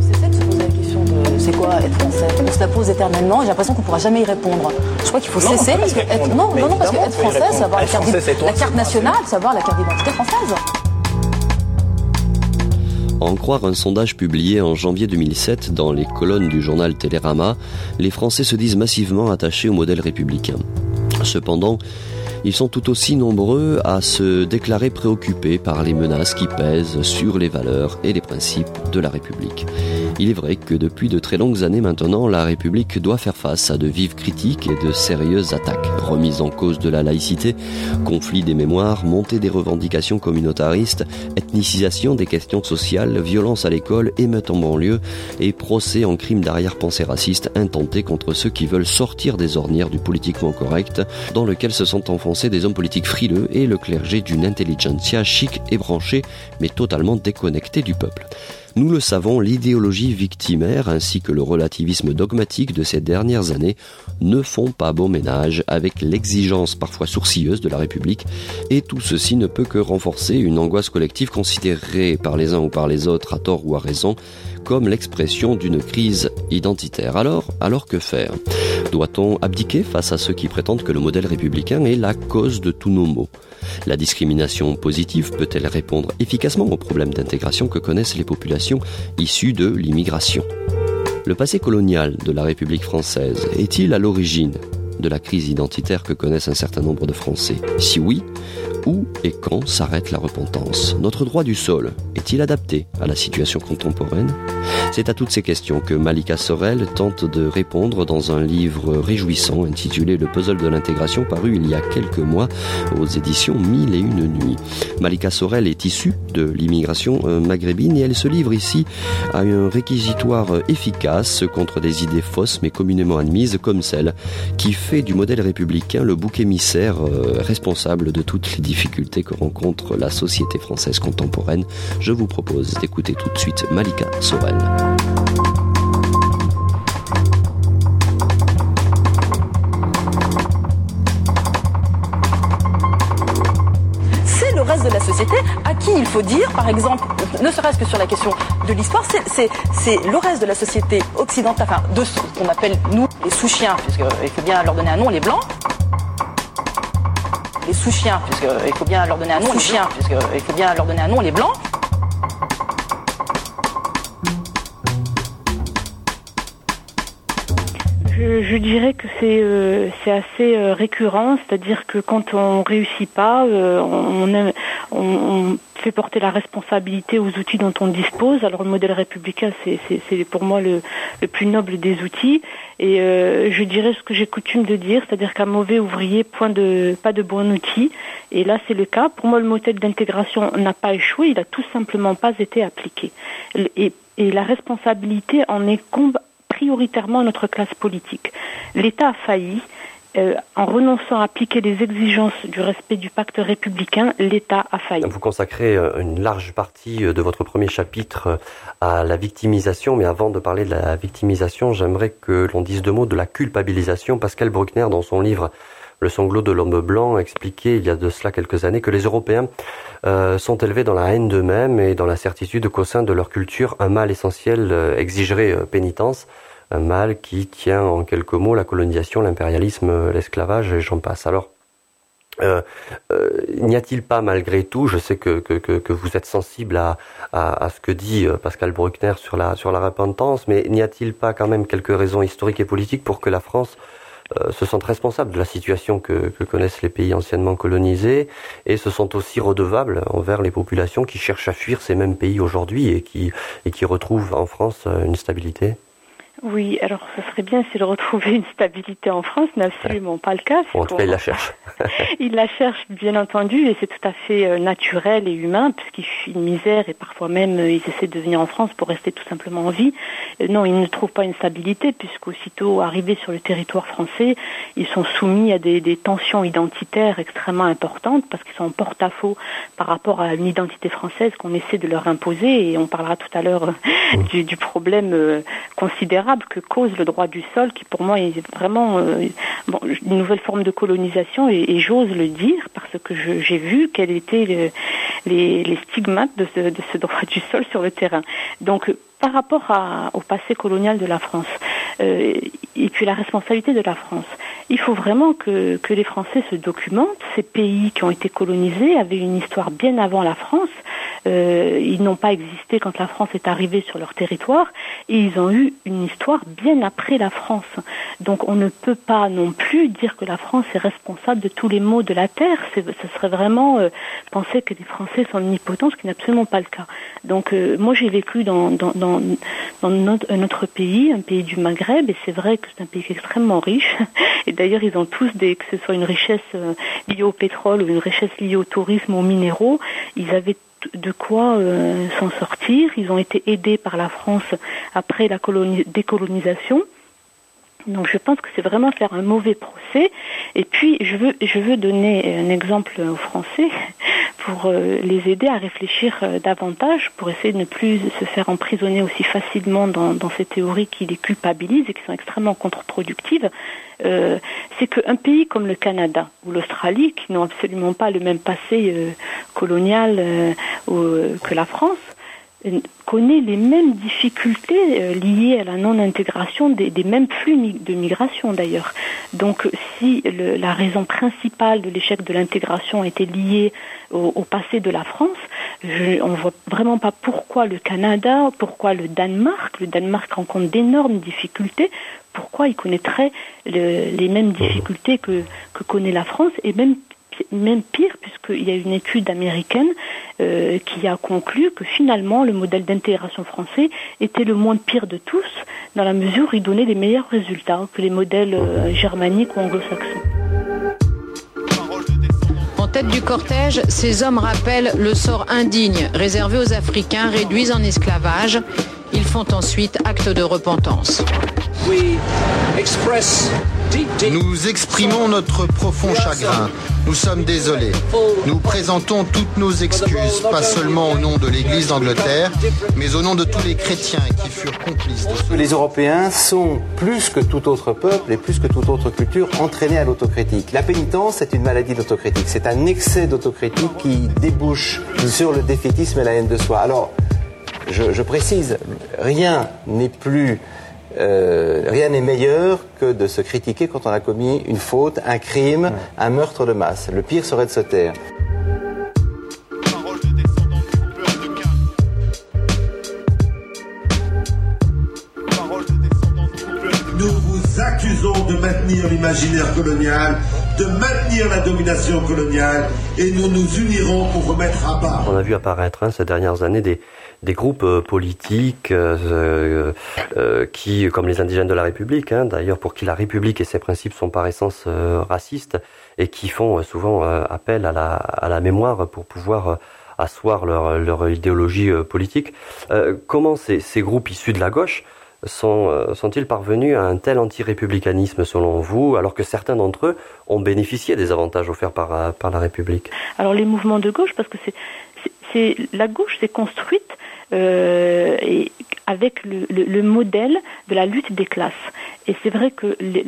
C'est de se poser la question de c'est quoi être français? On se la pose éternellement, j'ai l'impression qu'on ne pourra jamais y répondre. Je crois qu'il faut cesser parce que être, non, non, non, parce que être français, c'est avoir la carte, la carte nationale, c'est avoir la carte d'identité française. En croire un sondage publié en janvier 2007 dans les colonnes du journal Télérama, les Français se disent massivement attachés au modèle républicain. Cependant, ils sont tout aussi nombreux à se déclarer préoccupés par les menaces qui pèsent sur les valeurs et les principes de la République. Il est vrai que depuis de très longues années maintenant, la République doit faire face à de vives critiques et de sérieuses attaques. Remise en cause de la laïcité, conflit des mémoires, montée des revendications communautaristes, ethnicisation des questions sociales, violence à l'école, émeutes en banlieue et procès en crime d'arrière-pensée raciste intentés contre ceux qui veulent sortir des ornières du politiquement correct dans lequel se sont enfoncés des hommes politiques frileux et le clergé d'une intelligentsia chic et branchée mais totalement déconnectée du peuple. Nous le savons, l'idéologie victimaire ainsi que le relativisme dogmatique de ces dernières années ne font pas bon ménage avec l'exigence parfois sourcilleuse de la République. Et tout ceci ne peut que renforcer une angoisse collective considérée par les uns ou par les autres à tort ou à raison comme l'expression d'une crise identitaire. Alors, alors que faire? Doit-on abdiquer face à ceux qui prétendent que le modèle républicain est la cause de tous nos maux? La discrimination positive peut-elle répondre efficacement aux problèmes d'intégration que connaissent les populations issues de l'immigration? Le passé colonial de la République française est-il à l'origine de la crise identitaire que connaissent un certain nombre de Français? Si oui, où et quand s'arrête la repentance. Notre droit du sol est-il adapté à la situation contemporaine? C'est à toutes ces questions que Malika Sorel tente de répondre dans un livre réjouissant intitulé Le puzzle de l'intégration paru il y a quelques mois aux éditions Mille et une nuits. Malika Sorel est issue de l'immigration euh, maghrébine et elle se livre ici à un réquisitoire efficace contre des idées fausses mais communément admises comme celle qui fait du modèle républicain le bouc émissaire euh, responsable de toutes les difficultés que rencontre la société française contemporaine, je vous propose d'écouter tout de suite Malika Sorel. Faut dire, par exemple, ne serait-ce que sur la question de l'histoire, c'est le reste de la société occidentale, enfin de ce qu'on appelle nous les sous-chiens, puisqu'il faut bien leur donner un nom, les blancs, les sous-chiens, puisqu'il faut bien leur donner un nom, les chiens, puisqu'il faut bien leur donner un nom, les blancs. Je, je dirais que c'est euh, assez euh, récurrent, c'est-à-dire que quand on réussit pas, euh, on, on, on, fait porter la responsabilité aux outils dont on dispose. Alors le modèle républicain, c'est pour moi le, le, plus noble des outils. Et euh, je dirais ce que j'ai coutume de dire, c'est-à-dire qu'un mauvais ouvrier, point de pas de bon outil. Et là, c'est le cas. Pour moi, le modèle d'intégration n'a pas échoué, il a tout simplement pas été appliqué. Et, et la responsabilité en incombe prioritairement notre classe politique. L'État a failli. Euh, en renonçant à appliquer les exigences du respect du pacte républicain, l'État a failli. Vous consacrez euh, une large partie euh, de votre premier chapitre à la victimisation, mais avant de parler de la victimisation, j'aimerais que l'on dise deux mots de la culpabilisation. Pascal Bruckner, dans son livre Le sanglot de l'homme blanc, expliquait il y a de cela quelques années que les Européens euh, sont élevés dans la haine d'eux-mêmes et dans la certitude qu'au sein de leur culture, un mal essentiel euh, exigerait euh, pénitence un mal qui tient en quelques mots la colonisation, l'impérialisme, l'esclavage et j'en passe. Alors, n'y a-t-il pas malgré tout, je sais que, que, que, que vous êtes sensible à, à, à, ce que dit Pascal Bruckner sur la, sur la repentance, mais n'y a-t-il pas quand même quelques raisons historiques et politiques pour que la France euh, se sentent responsables de la situation que, que, connaissent les pays anciennement colonisés et se sont aussi redevables envers les populations qui cherchent à fuir ces mêmes pays aujourd'hui et qui, et qui retrouvent en France une stabilité oui, alors ce serait bien s'il retrouvait une stabilité en France, n'est absolument pas le cas. En tout cas, il la cherche. il la cherche, bien entendu, et c'est tout à fait euh, naturel et humain, puisqu'il fuit une misère et parfois même euh, ils essaient de venir en France pour rester tout simplement en vie. Euh, non, ils ne trouvent pas une stabilité, puisqu'aussitôt arrivés sur le territoire français, ils sont soumis à des, des tensions identitaires extrêmement importantes, parce qu'ils sont en porte-à-faux par rapport à une identité française qu'on essaie de leur imposer, et on parlera tout à l'heure du, du, problème considérable que cause le droit du sol, qui pour moi est vraiment une nouvelle forme de colonisation, et, j'ose le dire parce que j'ai vu quels étaient les, stigmates de ce, de ce droit du sol sur le terrain. Donc par rapport au passé colonial de la France euh, et puis la responsabilité de la France. Il faut vraiment que, que les Français se documentent. Ces pays qui ont été colonisés avaient une histoire bien avant la France. Euh, ils n'ont pas existé quand la France est arrivée sur leur territoire et ils ont eu une histoire bien après la France. Donc on ne peut pas non plus dire que la France est responsable de tous les maux de la terre. Ce serait vraiment euh, penser que les Français sont omnipotents, ce qui n'est absolument pas le cas. Donc euh, moi j'ai vécu dans, dans, dans, pays, un pays du Maghreb, et c'est vrai que c'est un pays extrêmement riche. Et d'ailleurs ils ont tous des, que ce soit une richesse liée au pétrole ou une richesse liée au tourisme, aux minéraux, ils avaient de quoi euh, s'en sortir. Ils ont été aidés par la France après la décolonisation. Donc je pense que c'est vraiment faire un mauvais procès. Et puis je veux, je veux donner un exemple aux Français pour euh, les aider à réfléchir euh, davantage, pour essayer de ne plus se faire emprisonner aussi facilement dans, ces théories qui les culpabilisent et qui sont extrêmement contre-productives. Euh, c'est qu'un pays comme le Canada ou l'Australie, qui n'ont absolument pas le même passé euh, colonial que la France, connaît les mêmes difficultés liées à la non-intégration des, mêmes flux de migration d'ailleurs. Donc si la raison principale de l'échec de l'intégration était liée au, passé de la France, je, on ne voit vraiment pas pourquoi le Canada, pourquoi le Danemark. Le Danemark rencontre d'énormes difficultés pourquoi il connaîtrait les mêmes difficultés que, que connaît la France et même même pire, puisqu'il y a une étude américaine euh, qui a conclu que finalement le modèle d'intégration français était le moins pire de tous, dans la mesure où il donnait les meilleurs résultats que les modèles euh, germaniques ou anglo-saxons. En tête du cortège, ces hommes rappellent le sort indigne réservé aux Africains réduits en esclavage. Ils font ensuite acte de repentance. Nous exprimons notre profond chagrin. Nous sommes désolés. Nous présentons toutes nos excuses, pas seulement au nom de l'Église d'Angleterre, mais au nom de tous les chrétiens qui furent complices de ce. Les Européens sont, plus que tout autre peuple et plus que toute autre culture, entraînés à l'autocritique. La pénitence est une maladie d'autocritique. C'est un excès d'autocritique qui débouche sur le défaitisme et la haine de soi. Alors, je, je précise, rien n'est plus euh, rien n'est meilleur que de se critiquer quand on a commis une faute, un crime, un meurtre de masse. Le pire serait de se taire. Nous vous accusons de maintenir l'imaginaire colonial, de maintenir la domination coloniale, et nous nous unirons pour remettre à bas. On a vu apparaître hein, ces dernières années des, des groupes euh, politiques euh, euh, qui, comme les indigènes de la République, hein, d'ailleurs pour qui la République et ses principes sont par essence racistes, et qui font souvent appel à la, à la mémoire pour pouvoir asseoir leur, leur idéologie politique. comment ces, ces groupes issus de la gauche sont, sont-ils parvenus à un tel anti-républicanisme selon vous, alors que certains d'entre eux ont bénéficié des avantages offerts par, par la République? Alors les mouvements de gauche, parce que c'est, la gauche s'est construite euh, avec le, le, le, modèle de la lutte des classes. Et c'est vrai que les,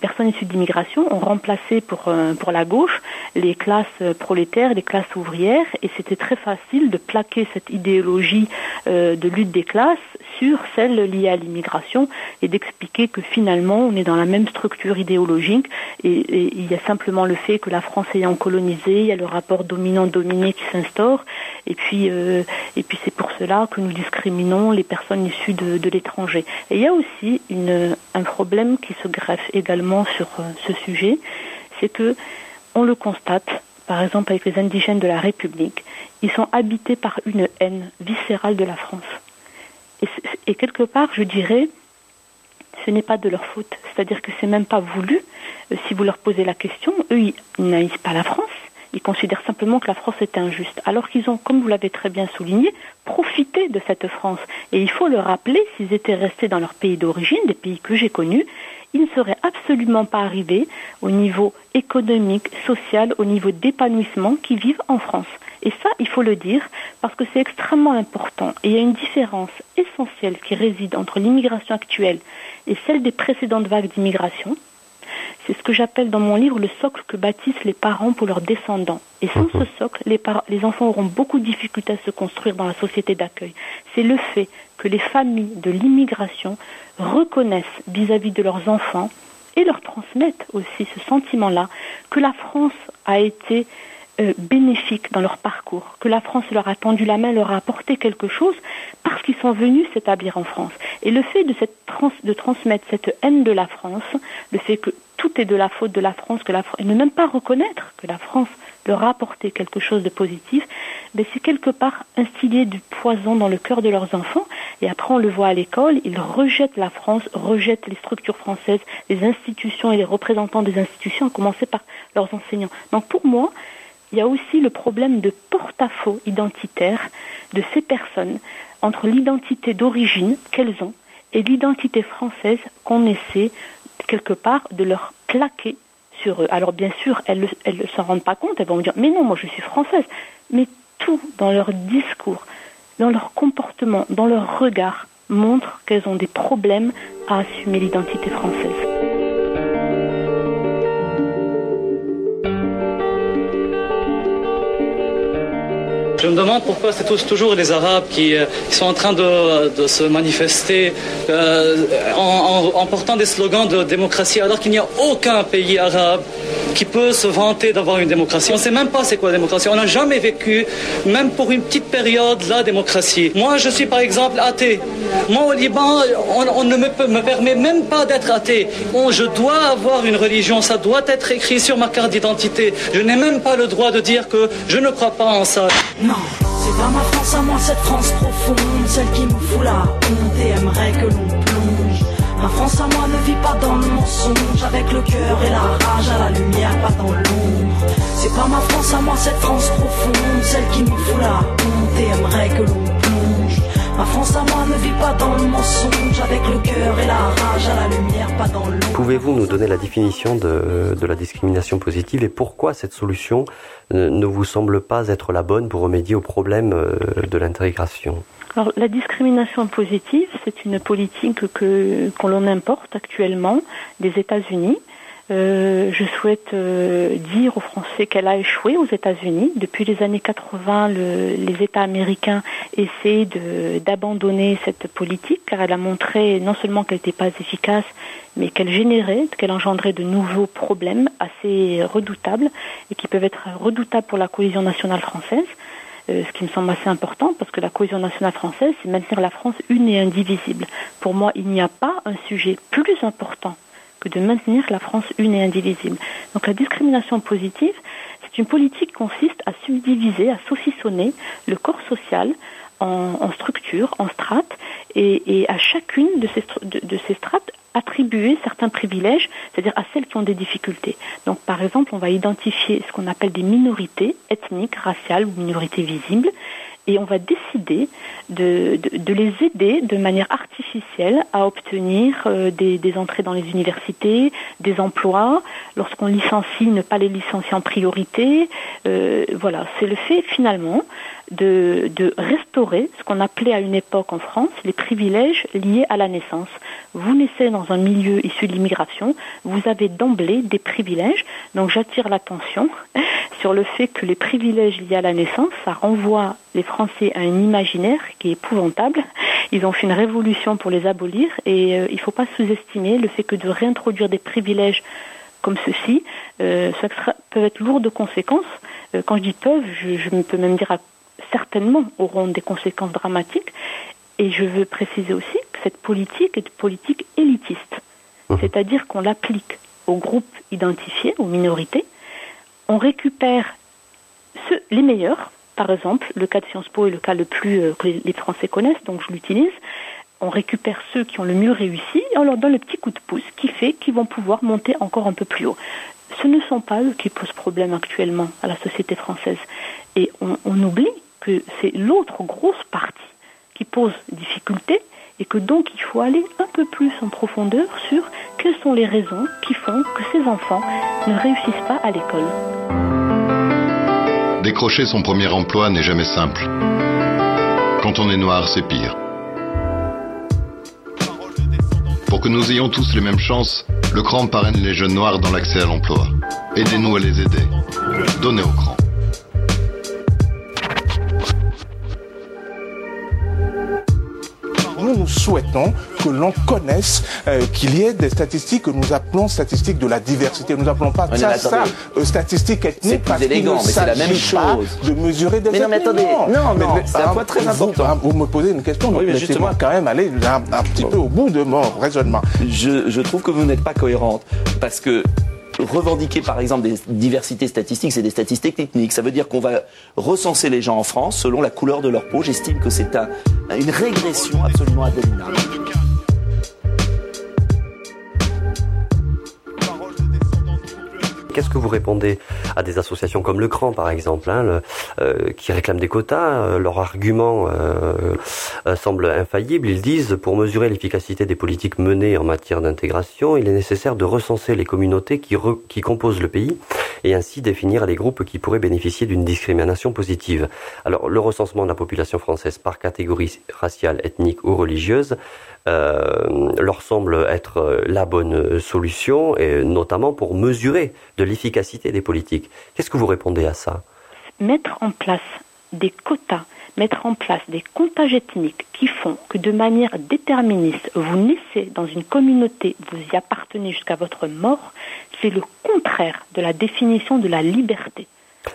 personnes issues d'immigration ont remplacé pour, euh, la gauche les classes prolétaires, les classes ouvrières, et c'était très facile de plaquer cette idéologie euh, de lutte des classes sur celle liée à l'immigration et d'expliquer que finalement on est dans la même structure idéologique et, il y a simplement le fait que la France ayant colonisé, il y a le rapport dominant-dominé qui s'instaure et puis euh, puis c'est pour cela que nous discriminons les personnes issues de, de l'étranger. Et il y a aussi une, un problème qui se greffe également sur euh, ce sujet, c'est que on le constate par exemple avec les indigènes de la République, ils sont habités par une haine viscérale de la France. Et, quelque part, je dirais, ce n'est pas de leur faute. C'est-à-dire que c'est même pas voulu. Euh, si vous leur posez la question, eux, ils n'haïssent pas la France. Ils considèrent simplement que la France est injuste. Alors qu'ils ont, comme vous l'avez très bien souligné, profité de cette France. Et il faut le rappeler, s'ils étaient restés dans leur pays d'origine, des pays que j'ai connus, ils ne seraient absolument pas arrivés au niveau économique, social, au niveau d'épanouissement qu'ils vivent en France. Et ça, il faut le dire, parce que c'est extrêmement important. Et il y a une différence essentielle qui réside entre l'immigration actuelle et celle des précédentes vagues d'immigration. C'est ce que j'appelle dans mon livre le socle que bâtissent les parents pour leurs descendants. Et sans ce socle, les, les enfants auront beaucoup de difficultés à se construire dans la société d'accueil. C'est le fait que les familles de l'immigration reconnaissent vis-à-vis de leurs enfants et leur transmettent aussi ce sentiment-là que la France a été euh, bénéfique dans leur parcours, que la France leur a tendu la main, leur a apporté quelque chose parce qu'ils sont venus s'établir en France. Et le fait de, cette de transmettre cette haine de la France, le fait que tout est de la faute de la France, que la et ne même pas reconnaître que la France leur a apporté quelque chose de positif, ben c'est quelque part instiller du poison dans le cœur de leurs enfants. Et après, on le voit à l'école, ils rejettent la France, rejettent les structures françaises, les institutions et les représentants des institutions, à commencer par leurs enseignants. Donc pour moi, il y a aussi le problème de porte-à-faux identitaire de ces personnes entre l'identité d'origine qu'elles ont et l'identité française qu'on essaie quelque part de leur plaquer sur eux. Alors bien sûr, elles ne s'en rendent pas compte, elles vont me dire mais non, moi je suis française. Mais tout dans leur discours, dans leur comportement, dans leur regard montre qu'elles ont des problèmes à assumer l'identité française. Je me demande pourquoi c'est toujours les Arabes qui, euh, sont en train de, se manifester euh, en, portant des slogans de démocratie alors qu'il n'y a aucun pays arabe qui peut se vanter d'avoir une démocratie. On ne sait même pas c'est quoi la démocratie. On n'a jamais vécu, même pour une petite période, la démocratie. Moi, je suis par exemple athée. Moi, au Liban, on, ne me, me, permet même pas d'être athée. je dois avoir une religion, ça doit être écrit sur ma carte d'identité. Je n'ai même pas le droit de dire que je ne crois pas en ça. Non, c'est pas ma France à moi, cette France profonde, celle qui me fout la honte que l'on. Ma France à moi ne vit pas dans le mensonge, avec le cœur et la rage à la lumière, pas dans l'ombre. C'est pas ma France à moi, cette France profonde, celle qui me fout la honte et aimerait que l'on plonge. Ma France à moi ne vit pas dans le mensonge, avec le cœur et la rage à la lumière, pas dans l'ombre. Pouvez-vous nous donner la définition de, de la discrimination positive et pourquoi cette solution ne vous semble pas être la bonne pour remédier au problème euh, de l'intégration? Alors, la discrimination positive, c'est une politique que qu'on l'on importe actuellement des États-Unis. Euh, je souhaite euh, dire aux Français qu'elle a échoué aux États-Unis. Depuis les années 80, le, les États américains essaient d'abandonner cette politique car elle a montré non seulement qu'elle n'était pas efficace, mais qu'elle générait, qu'elle engendrait de nouveaux problèmes assez redoutables et qui peuvent être redoutables pour la cohésion nationale française. Euh, ce qui me semble assez important parce que la cohésion nationale française, c'est maintenir la France une et indivisible. Pour moi, il n'y a pas un sujet plus important de maintenir la France une et indivisible. Donc la discrimination positive, c'est une politique qui consiste à subdiviser, à saucissonner le corps social en, structures, en strates, et, à chacune de ces, strates attribuer certains privilèges, c'est-à-dire à celles qui ont des difficultés. Donc par exemple, on va identifier ce qu'on appelle des minorités ethniques, raciales ou minorités visibles, et on va décider de, les aider de manière artificielle à obtenir euh, des, des, entrées dans les universités, des emplois. Lorsqu'on licencie, ne pas les licencier en priorité. Euh, voilà, c'est le fait finalement de, de restaurer ce qu'on appelait à une époque en France les privilèges liés à la naissance. Vous naissez dans un milieu issu de l'immigration, vous avez d'emblée des privilèges. Donc j'attire l'attention sur le fait que les privilèges liés à la naissance, ça renvoie les Français à un imaginaire qui est épouvantable. Ils ont fait une révolution pour les abolir et euh, il ne faut pas sous-estimer le fait que de réintroduire des privilèges comme ceci, euh, ça peut être lourd de conséquences. Euh, quand je dis peuvent, je, je peux même dire à certainement auront des conséquences dramatiques. Et je veux préciser aussi que cette politique est une politique élitiste, mmh. c'est-à-dire qu'on l'applique aux groupes identifiés, aux minorités. On récupère ceux, les meilleurs, par exemple, le cas de Sciences Po est le cas le plus euh, que les Français connaissent, donc je l'utilise. On récupère ceux qui ont le mieux réussi et on leur donne le petit coup de pouce qui fait qu'ils vont pouvoir monter encore un peu plus haut. Ce ne sont pas eux qui posent problème actuellement à la société française. Et on, on oublie que c'est l'autre grosse partie qui pose difficulté et que donc il faut aller un peu plus en profondeur sur quelles sont les raisons qui font que ces enfants ne réussissent pas à l'école. Décrocher son premier emploi n'est jamais simple. Quand on est noir, c'est pire. Pour que nous ayons tous les mêmes chances, le CRAN parraine les jeunes noirs dans l'accès à l'emploi. Aidez-nous à les aider. Donnez au CRAN. Nous, nous souhaitons que l'on connaisse euh, qu'il y ait des statistiques que nous appelons statistiques de la diversité. Nous n'appelons pas ça, ça euh, statistiques ethniques parce élégant, mais c'est la même chose. de mesurer des Mais non, mais ethnies. attendez. Non, non, c'est un ah, point très vous- important. ah, Vous, me posez une question, donc Oui, mais laissez-moi justement. quand même aller un, un petit peu au bout de mon raisonnement. Je, je trouve que vous n'êtes pas cohérente parce que revendiquer par exemple des diversités statistiques, c'est des statistiques techniques. Ça veut dire qu'on va recenser les gens en France selon la couleur de leur peau. J'estime que c'est un- une régression absolument abominable. Qu'est-ce que vous répondez à des associations comme le CRAN, par exemple, hein, euh, qui réclament des quotas euh, Leur argument euh, semble infaillible. Ils disent, pour mesurer l'efficacité des politiques menées en matière d'intégration, il est nécessaire de recenser les communautés qui, qui composent le pays et ainsi définir les groupes qui pourraient bénéficier d'une discrimination positive. Alors, le recensement de la population française par catégorie raciale, ethnique ou religieuse euh, leur semble être euh, la bonne solution, et notamment pour mesurer de l'efficacité des politiques. Qu'est-ce que vous répondez à ça? Mettre en place des quotas, mettre en place des comptages ethniques qui font que de manière déterministe, vous naissez dans une communauté, vous y appartenez jusqu'à votre mort, c'est le contraire de la définition de la liberté.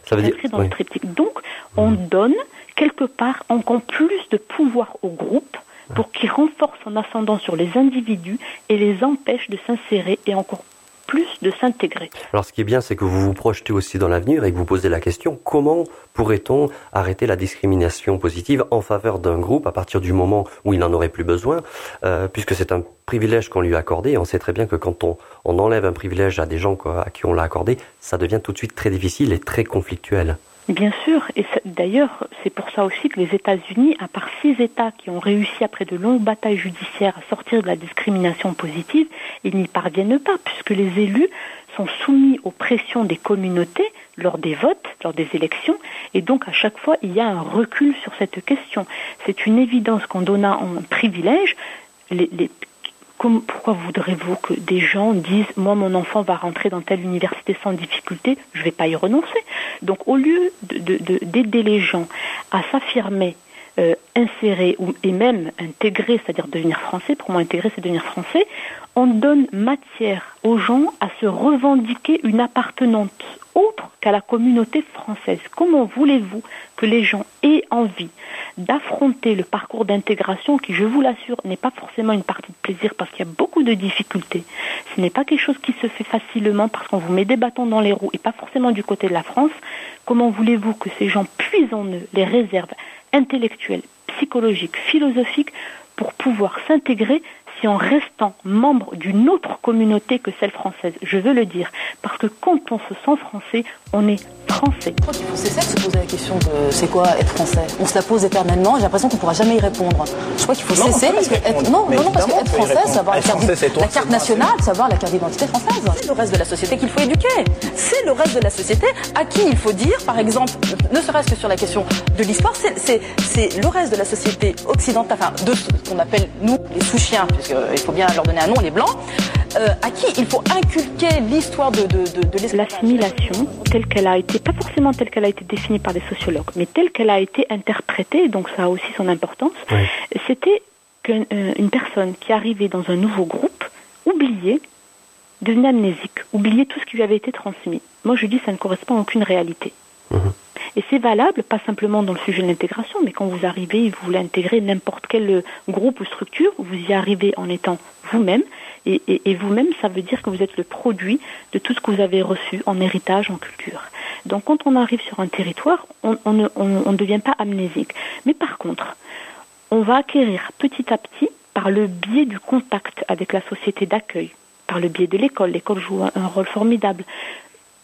Ça veut dire- inscrit dans oui. le triptyque. Donc, on donne quelque part encore plus de pouvoir au groupe pour qu'il renforce son ascendant sur les individus et les empêche de s'insérer et encore plus de s'intégrer. Alors ce qui est bien, c'est que vous vous projetez aussi dans l'avenir et que vous posez la question, comment pourrait-on arrêter la discrimination positive en faveur d'un groupe à partir du moment où il n'en aurait plus besoin, euh, puisque c'est un privilège qu'on lui a accordé, et on sait très bien que quand on, on enlève un privilège à des gens à qui on l'a accordé, ça devient tout de suite très difficile et très conflictuel. Bien sûr, et d'ailleurs, c'est pour ça aussi que les États-Unis, à part six États qui ont réussi après de longues batailles judiciaires à sortir de la discrimination positive, ils n'y parviennent pas, puisque les élus sont soumis aux pressions des communautés lors des votes, lors des élections, et donc à chaque fois, il y a un recul sur cette question. C'est une évidence qu'en donnant un privilège, les- pourquoi voudrez-vous que des gens disent moi mon enfant va rentrer dans telle université sans difficulté, je ne vais pas y renoncer. Donc au lieu de- de- de- d'aider les gens à s'affirmer, euh, insérer ou, et même intégrer, c'est-à-dire devenir français, pour moi intégrer c'est devenir français, on donne matière aux gens à se revendiquer une appartenance autre qu'à la communauté française. Comment voulez-vous que les gens aient envie d'affronter le parcours d'intégration qui, je vous l'assure, n'est pas forcément une partie de plaisir parce qu'il y a beaucoup de difficultés. Ce n'est pas quelque chose qui se fait facilement parce qu'on vous met des bâtons dans les roues et pas forcément du côté de la France. Comment voulez-vous que ces gens puisent en eux les réserves intellectuelles, psychologiques, philosophiques pour pouvoir s'intégrer si en restant membre d'une autre communauté que celle française. Je veux le dire, parce que quand on se sent français, on est français. Je crois qu'il faut cesser de se poser la question de c'est quoi être français? On se la pose éternellement, j'ai l'impression qu'on ne pourra jamais y répondre. Je crois qu'il faut Non, cesser parce que être, non, non, non, parce que être français, c'est avoir la carte, Être français, c'est toi, la carte c'est moi, nationale, c'est avoir la carte d'identité française. C'est le reste de la société qu'il faut éduquer. C'est le reste de la société à qui il faut dire, par exemple, ne serait-ce que sur la question de l'histoire, c'est- c'est c'est le reste de la société occidentale, enfin de ce qu'on appelle nous les sous-chiens, puisqu'il faut bien leur donner un nom, les blancs, euh, à qui il faut inculquer l'histoire de, de, de, de l'esclavage. L'assimilation, telle qu'elle a été, pas forcément telle qu'elle a été définie par les sociologues, mais telle qu'elle a été interprétée, donc ça a aussi son importance, c'était qu'une euh, une personne qui arrivait dans un nouveau groupe oubliait, devenait amnésique, oubliait tout ce qui lui avait été transmis. Moi je dis ça ne correspond à aucune réalité. Et c'est valable, pas simplement dans le sujet de l'intégration, mais quand vous arrivez et vous voulez intégrer n'importe quel groupe ou structure, vous y arrivez en étant vous-même. Et, vous-même, ça veut dire que vous êtes le produit de tout ce que vous avez reçu en héritage, en culture. Donc quand on arrive sur un territoire, on ne devient pas amnésique. Mais par contre, on va acquérir petit à petit, par le biais du contact avec la société d'accueil, par le biais de l'école, l'école joue un- rôle formidable,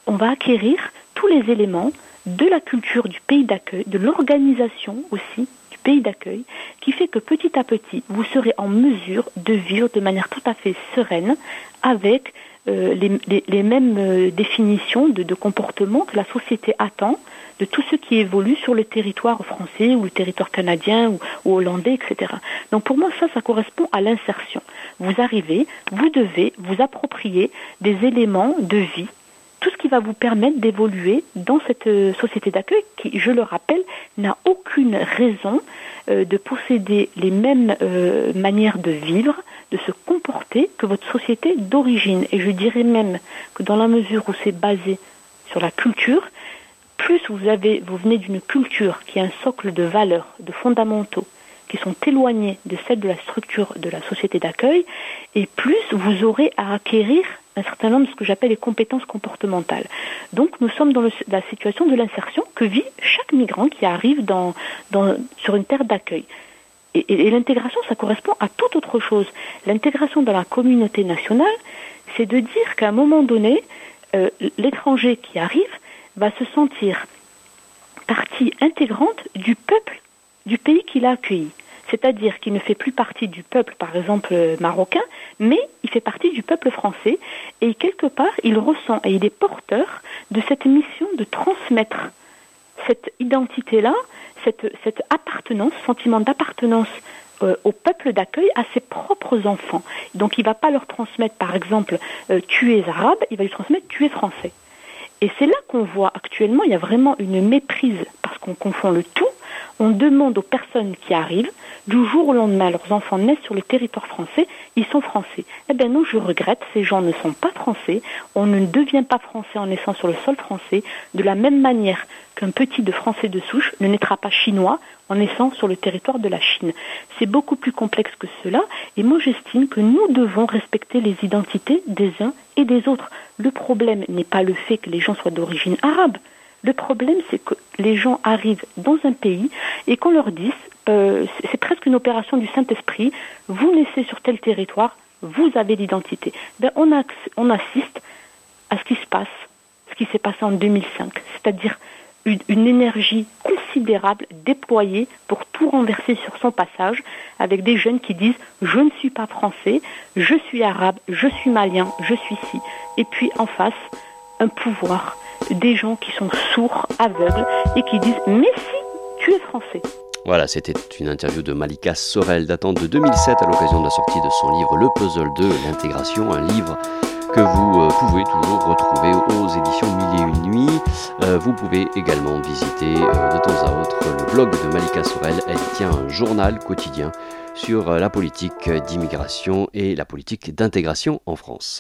on va acquérir tous les éléments de la culture du pays d'accueil, de l'organisation aussi pays d'accueil, qui fait que petit à petit, vous serez en mesure de vivre de manière tout à fait sereine avec les, mêmes définitions de, de comportement que la société attend de tout ce qui évolue sur le territoire français ou le territoire canadien ou, hollandais, etc. Donc pour moi, ça, ça correspond à l'insertion. Vous arrivez, vous devez vous approprier des éléments de vie, tout ce qui va vous permettre d'évoluer dans cette euh, société d'accueil qui, je le rappelle, n'a aucune raison euh, de posséder les mêmes euh, manières de vivre, de se comporter que votre société d'origine. Et je dirais même que dans la mesure où c'est basé sur la culture, plus vous, avez, vous venez d'une culture qui a un socle de valeurs, de fondamentaux, qui sont éloignés de celle de la structure de la société d'accueil, et plus vous aurez à acquérir un certain nombre de ce que j'appelle les compétences comportementales. Donc nous sommes dans la situation de l'insertion que vit chaque migrant qui arrive dans, sur une terre d'accueil. Et, l'intégration, ça correspond à toute autre chose. L'intégration dans la communauté nationale, c'est de dire qu'à un moment donné, euh, l'étranger qui arrive va se sentir partie intégrante du peuple du pays qu'il a accueilli. C'est-à-dire qu'il ne fait plus partie du peuple, par exemple, marocain, mais il fait partie du peuple français et quelque part, il ressent et il est porteur de cette mission de transmettre cette identité-là, cette, cette appartenance, sentiment d'appartenance euh, au peuple d'accueil à ses propres enfants. Donc il ne va pas leur transmettre, par exemple, euh, tu es arabe, il va lui transmettre tu es français. Et c'est là qu'on voit actuellement, il y a vraiment une méprise parce qu'on confond le tout. On demande aux personnes qui arrivent, du jour au lendemain, leurs enfants naissent sur le territoire français, ils sont français. Eh bien non, je regrette, ces gens ne sont pas français. On ne devient pas français en naissant sur le sol français de la même manière qu'un petit de français de souche ne naîtra pas chinois en naissant sur le territoire de la Chine. C'est beaucoup plus complexe que cela et moi j'estime que nous devons respecter les identités des uns et des autres. Le problème n'est pas le fait que les gens soient d'origine arabe. Le problème, c'est que les gens arrivent dans un pays et qu'on leur dise, euh, c'est presque une opération du Saint-Esprit, vous naissez sur tel territoire, vous avez l'identité. Ben, on, assiste à ce qui se passe, ce qui s'est passé en 2005, c'est-à-dire une, énergie considérable déployée pour tout renverser sur son passage, avec des jeunes qui disent je ne suis pas français, je suis arabe, je suis malien, je suis ci. Et puis en face, un pouvoir, des gens qui sont sourds, aveugles, et qui disent mais si, tu es français. Voilà, c'était une interview de Malika Sorel datant de 2007 à l'occasion de la sortie de son livre Le Puzzle 2, l'intégration, un livre que vous euh, pouvez toujours retrouver aux éditions Mille et une nuits. Euh, vous pouvez également visiter euh, de temps à autre le blog de Malika Sorel. Elle tient un journal quotidien sur la politique d'immigration et la politique d'intégration en France.